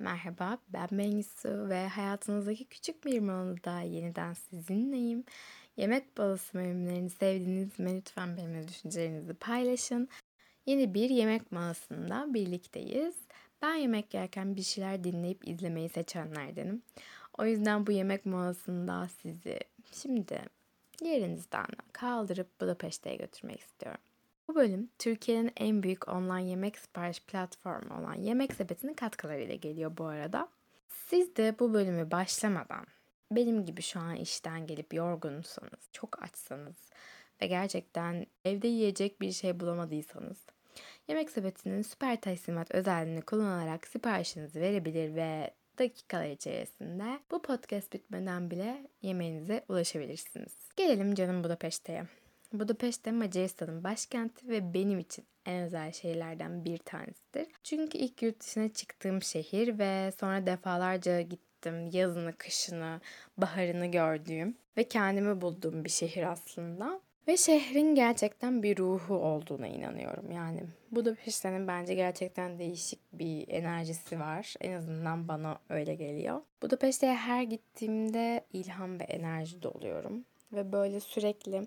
Merhaba, ben Bengisu ve hayatınızdaki küçük bir molada yeniden sizinleyim. Yemek balası bölümlerini sevdiğiniz mi? Lütfen benimle düşüncelerinizi paylaşın. Yeni bir yemek molasında birlikteyiz. Ben yemek yerken bir şeyler dinleyip izlemeyi seçenlerdenim. O yüzden bu yemek molasında sizi şimdi yerinizden kaldırıp Budapeşte'ye götürmek istiyorum. Bu bölüm Türkiye'nin en büyük online yemek sipariş platformu olan Yemek Sepeti'nin katkılarıyla geliyor bu arada. Siz de bu bölümü başlamadan benim gibi şu an işten gelip yorgunsanız, çok açsanız ve gerçekten evde yiyecek bir şey bulamadıysanız Yemek Sepeti'nin süper teslimat özelliğini kullanarak siparişinizi verebilir ve dakikalar içerisinde bu podcast bitmeden bile yemeğinize ulaşabilirsiniz. Gelelim canım Budapeşte'ye. Budapeşte Macaristan'ın başkenti ve benim için en özel şehirlerden bir tanesidir. Çünkü ilk yurt dışına çıktığım şehir ve sonra defalarca gittim. Yazını, kışını, baharını gördüğüm ve kendimi bulduğum bir şehir aslında. Ve şehrin gerçekten bir ruhu olduğuna inanıyorum. Yani Budapeşte'nin bence gerçekten değişik bir enerjisi var. En azından bana öyle geliyor. Budapeşte'ye her gittiğimde ilham ve enerji doluyorum. Ve böyle sürekli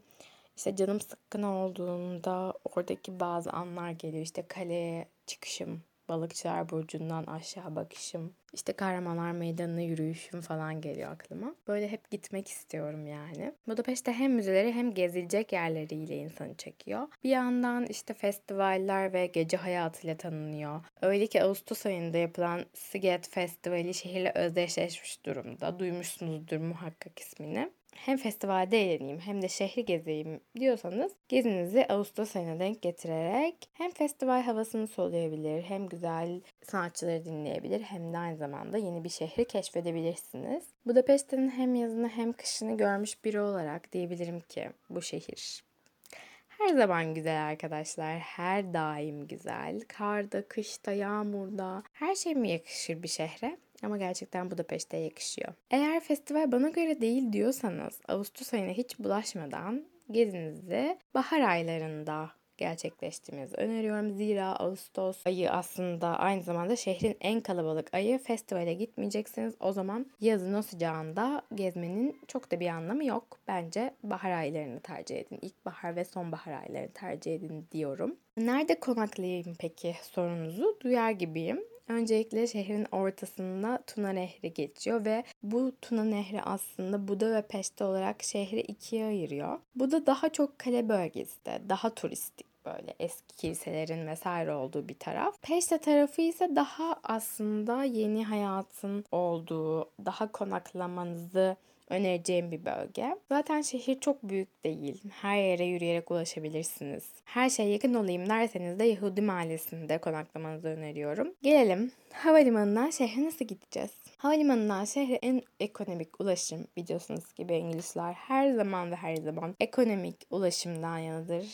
işte canım sıkkın olduğunda oradaki bazı anlar geliyor. İşte kaleye çıkışım, balıkçılar burcundan aşağı bakışım, işte kahramanlar meydanına yürüyüşüm falan geliyor aklıma. Böyle hep gitmek istiyorum yani. Budapeşte hem müzeleri hem gezilecek yerleriyle insanı çekiyor. Bir yandan işte festivaller ve gece hayatıyla tanınıyor. Öyle ki Ağustos ayında yapılan Siget Festivali şehirle özdeşleşmiş durumda. Duymuşsunuzdur muhakkak ismini hem festivalde eğleneyim hem de şehri gezeyim diyorsanız gezinizi Ağustos ayına denk getirerek hem festival havasını soluyabilir hem güzel sanatçıları dinleyebilir hem de aynı zamanda yeni bir şehri keşfedebilirsiniz. Budapeşte'nin hem yazını hem kışını görmüş biri olarak diyebilirim ki bu şehir her zaman güzel arkadaşlar. Her daim güzel. Karda, kışta, yağmurda. Her şey mi yakışır bir şehre? Ama gerçekten Budapeşte yakışıyor. Eğer festival bana göre değil diyorsanız Ağustos ayına hiç bulaşmadan gezinizi bahar aylarında gerçekleştirmenizi öneriyorum. Zira Ağustos ayı aslında aynı zamanda şehrin en kalabalık ayı. Festivale gitmeyeceksiniz. O zaman yazın o sıcağında gezmenin çok da bir anlamı yok. Bence bahar aylarını tercih edin. İlkbahar ve sonbahar aylarını tercih edin diyorum. Nerede konaklayayım peki sorunuzu duyar gibiyim. Öncelikle şehrin ortasında Tuna Nehri geçiyor ve bu Tuna Nehri aslında Buda ve Peşte olarak şehri ikiye ayırıyor. Buda daha çok kale bölgesi de, daha turistik böyle eski kiliselerin vesaire olduğu bir taraf. Peşte tarafı ise daha aslında yeni hayatın olduğu, daha konaklamanızı önereceğim bir bölge. Zaten şehir çok büyük değil. Her yere yürüyerek ulaşabilirsiniz. Her şey yakın olayım derseniz de Yahudi mahallesinde konaklamanızı öneriyorum. Gelelim havalimanından şehre nasıl gideceğiz? Havalimanından şehre en ekonomik ulaşım biliyorsunuz gibi İngilizler her zaman ve her zaman ekonomik ulaşımdan yanıdır.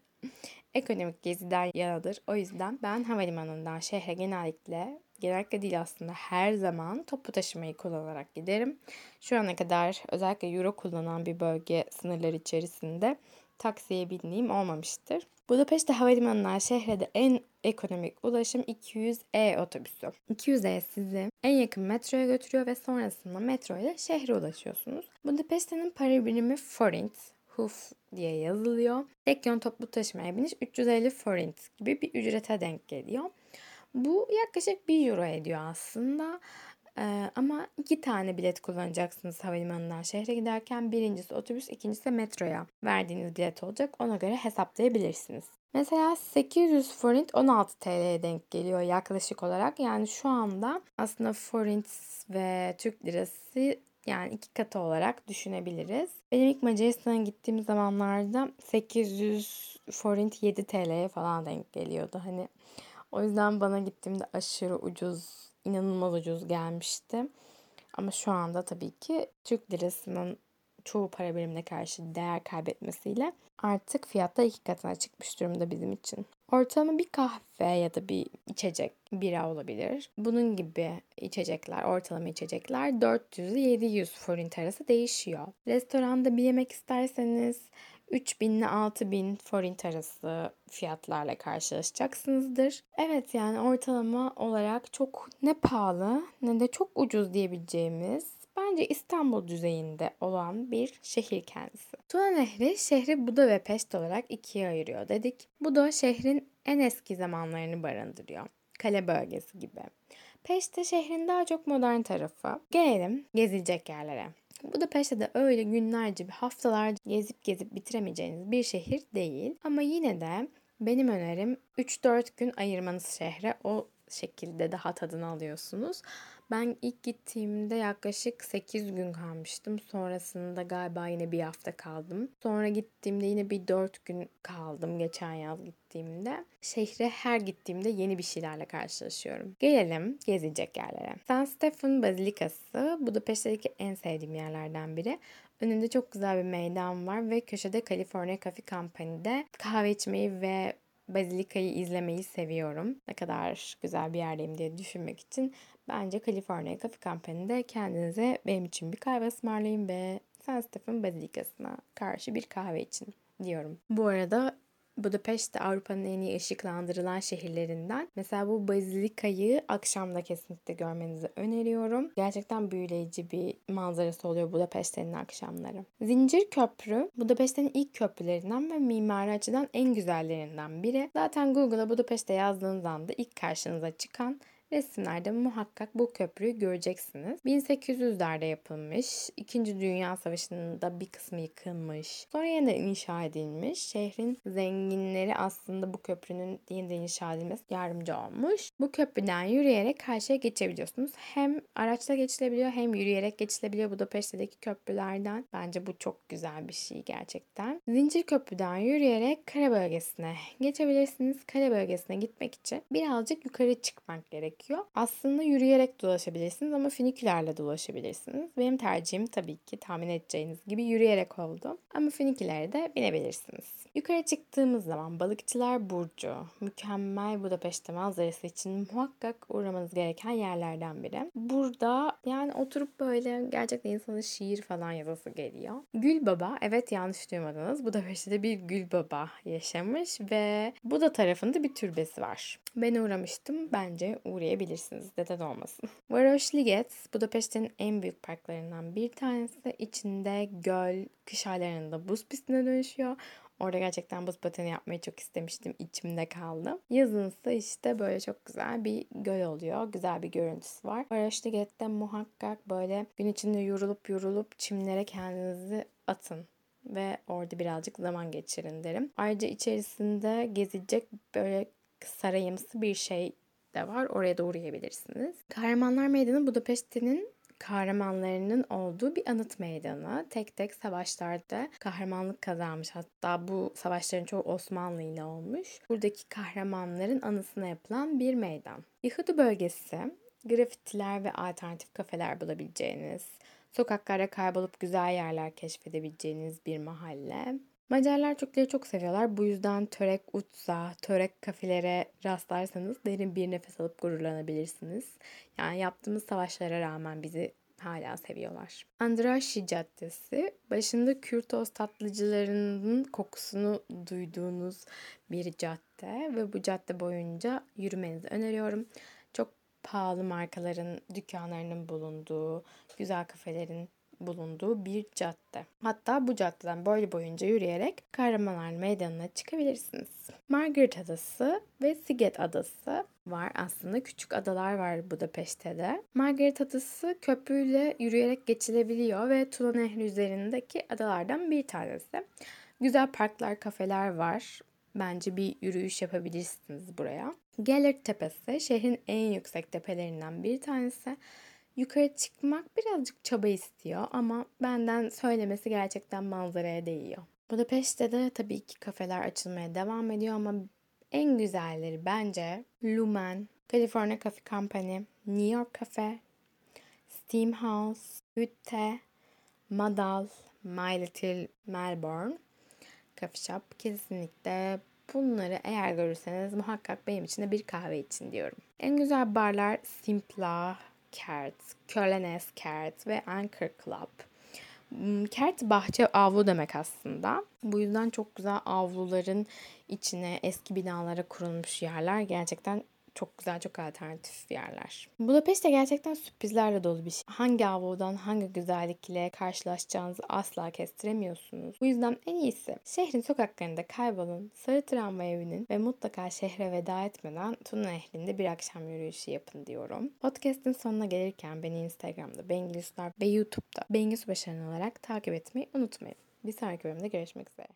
ekonomik geziden yanadır. O yüzden ben havalimanından şehre genellikle genellikle değil aslında her zaman toplu taşımayı kullanarak giderim. Şu ana kadar özellikle euro kullanan bir bölge sınırları içerisinde taksiye bindiğim olmamıştır. Budapeşte Havalimanı'ndan şehre de en ekonomik ulaşım 200E otobüsü. 200E sizi en yakın metroya götürüyor ve sonrasında metro ile şehre ulaşıyorsunuz. Budapeşte'nin para birimi forint, huf diye yazılıyor. Tek yön toplu taşımaya biniş 350 forint gibi bir ücrete denk geliyor. Bu yaklaşık 1 euro ediyor aslında. Ee, ama iki tane bilet kullanacaksınız havalimanından şehre giderken. Birincisi otobüs, ikincisi metroya verdiğiniz bilet olacak. Ona göre hesaplayabilirsiniz. Mesela 800 forint 16 TL'ye denk geliyor yaklaşık olarak. Yani şu anda aslında forint ve Türk lirası yani iki katı olarak düşünebiliriz. Benim ilk Macaristan'a gittiğim zamanlarda 800 forint 7 TL'ye falan denk geliyordu. Hani o yüzden bana gittiğimde aşırı ucuz, inanılmaz ucuz gelmişti. Ama şu anda tabii ki Türk lirasının çoğu para birimine karşı değer kaybetmesiyle artık fiyatta iki katına çıkmış durumda bizim için. Ortalama bir kahve ya da bir içecek, bira olabilir. Bunun gibi içecekler, ortalama içecekler 400 700 forint arası değişiyor. Restoranda bir yemek isterseniz 3000 ile 6000 forint arası fiyatlarla karşılaşacaksınızdır. Evet yani ortalama olarak çok ne pahalı ne de çok ucuz diyebileceğimiz bence İstanbul düzeyinde olan bir şehir kendisi. Tuna Nehri şehri Buda ve Peşt olarak ikiye ayırıyor dedik. Buda şehrin en eski zamanlarını barındırıyor. Kale bölgesi gibi. Peşte şehrin daha çok modern tarafı. Gelelim gezilecek yerlere. Budapeşte de öyle günlerce, haftalarca gezip gezip bitiremeyeceğiniz bir şehir değil. Ama yine de benim önerim 3-4 gün ayırmanız şehre. O şekilde daha tadını alıyorsunuz. Ben ilk gittiğimde yaklaşık 8 gün kalmıştım. Sonrasında galiba yine bir hafta kaldım. Sonra gittiğimde yine bir 4 gün kaldım geçen yaz gittiğimde. Şehre her gittiğimde yeni bir şeylerle karşılaşıyorum. Gelelim gezecek yerlere. San Stefan Bazilikası Budapeşte'deki en sevdiğim yerlerden biri. Önünde çok güzel bir meydan var ve köşede California Coffee Company'de kahve içmeyi ve Bazilika'yı izlemeyi seviyorum. Ne kadar güzel bir yerdeyim diye düşünmek için bence California Coffee Company'de kendinize benim için bir kahve ısmarlayın ve San Stefan Bazilikası'na karşı bir kahve için diyorum. Bu arada Budapest de Avrupa'nın en iyi ışıklandırılan şehirlerinden. Mesela bu bazilikayı akşamda kesinlikle görmenizi öneriyorum. Gerçekten büyüleyici bir manzarası oluyor Budapest'in akşamları. Zincir Köprü Budapest'in ilk köprülerinden ve mimari açıdan en güzellerinden biri. Zaten Google'a Budapest'te yazdığınız anda ilk karşınıza çıkan resimlerde muhakkak bu köprüyü göreceksiniz. 1800'lerde yapılmış. İkinci Dünya Savaşı'nda bir kısmı yıkılmış. Sonra yeniden inşa edilmiş. Şehrin zenginleri aslında bu köprünün yeniden inşa edilmesi yardımcı olmuş. Bu köprüden yürüyerek karşıya geçebiliyorsunuz. Hem araçla geçilebiliyor hem yürüyerek geçilebiliyor Budapeşte'deki köprülerden. Bence bu çok güzel bir şey gerçekten. Zincir Köprüden yürüyerek kara bölgesine geçebilirsiniz. Kara bölgesine gitmek için birazcık yukarı çıkmak gerek gerekiyor. Aslında yürüyerek dolaşabilirsiniz ama finikülerle dolaşabilirsiniz. Benim tercihim tabii ki tahmin edeceğiniz gibi yürüyerek oldu. Ama finikülere de binebilirsiniz. Yukarı çıktığımız zaman Balıkçılar Burcu, mükemmel Budapeşte manzarası için muhakkak uğramanız gereken yerlerden biri. Burada yani oturup böyle gerçekten insanın şiir falan yazası geliyor. Gül Baba, evet yanlış duymadınız. Budapeşte'de bir Gül Baba yaşamış ve Buda tarafında bir türbesi var. Ben uğramıştım. Bence uğrayabilirsiniz. Neden olmasın. Varoş Liget, Budapeşte'nin en büyük parklarından bir tanesi. İçinde göl, kış aylarında buz pistine dönüşüyor. Orada gerçekten buz pateni yapmayı çok istemiştim. İçimde kaldı. Yazınsa işte böyle çok güzel bir göl oluyor. Güzel bir görüntüsü var. Liget'te muhakkak böyle gün içinde yorulup yorulup çimlere kendinizi atın ve orada birazcık zaman geçirin derim. Ayrıca içerisinde gezecek böyle sarayımsı bir şey de var. Oraya da uğrayabilirsiniz. Kahramanlar Meydanı Budapeşte'nin kahramanlarının olduğu bir anıt meydanı. Tek tek savaşlarda kahramanlık kazanmış. Hatta bu savaşların çoğu Osmanlı ile olmuş. Buradaki kahramanların anısına yapılan bir meydan. Yahudi bölgesi grafitiler ve alternatif kafeler bulabileceğiniz, sokaklara kaybolup güzel yerler keşfedebileceğiniz bir mahalle. Macarlar Türkleri çok seviyorlar. Bu yüzden törek utsa, törek kafelere rastlarsanız derin bir nefes alıp gururlanabilirsiniz. Yani yaptığımız savaşlara rağmen bizi hala seviyorlar. Andraşi Caddesi, başında Kürtos tatlıcılarının kokusunu duyduğunuz bir cadde ve bu cadde boyunca yürümenizi öneriyorum. Çok pahalı markaların dükkanlarının bulunduğu, güzel kafelerin bulunduğu bir cadde. Hatta bu caddeden boylu boyunca yürüyerek Kahramanlar Meydanı'na çıkabilirsiniz. Margaret Adası ve Siget Adası var aslında. Küçük adalar var Budapeşte de. Margaret Adası köprüyle yürüyerek geçilebiliyor ve Tuna Nehri üzerindeki adalardan bir tanesi. Güzel parklar, kafeler var. Bence bir yürüyüş yapabilirsiniz buraya. Gellert Tepesi şehrin en yüksek tepelerinden bir tanesi. Yukarı çıkmak birazcık çaba istiyor ama benden söylemesi gerçekten manzaraya değiyor. Budapeşte de tabii ki kafeler açılmaya devam ediyor ama en güzelleri bence Lumen, California Coffee Company, New York Cafe, Steam House, Hütte, Madal, My Little Melbourne Coffee Shop. Kesinlikle bunları eğer görürseniz muhakkak benim için de bir kahve için diyorum. En güzel barlar Simpla, Cat, Kölnes Cat ve Anchor Club. Hmm, Kert bahçe avlu demek aslında. Bu yüzden çok güzel avluların içine eski binalara kurulmuş yerler gerçekten çok güzel, çok alternatif yerler. Budapest de gerçekten sürprizlerle dolu bir şey. Hangi avludan hangi güzellikle karşılaşacağınızı asla kestiremiyorsunuz. Bu yüzden en iyisi şehrin sokaklarında kaybolun, sarı tramvay evinin ve mutlaka şehre veda etmeden Tuna Nehri'nde bir akşam yürüyüşü yapın diyorum. Podcast'in sonuna gelirken beni Instagram'da Bengilisler ve YouTube'da Bengisu Başaran olarak takip etmeyi unutmayın. Bir sonraki bölümde görüşmek üzere.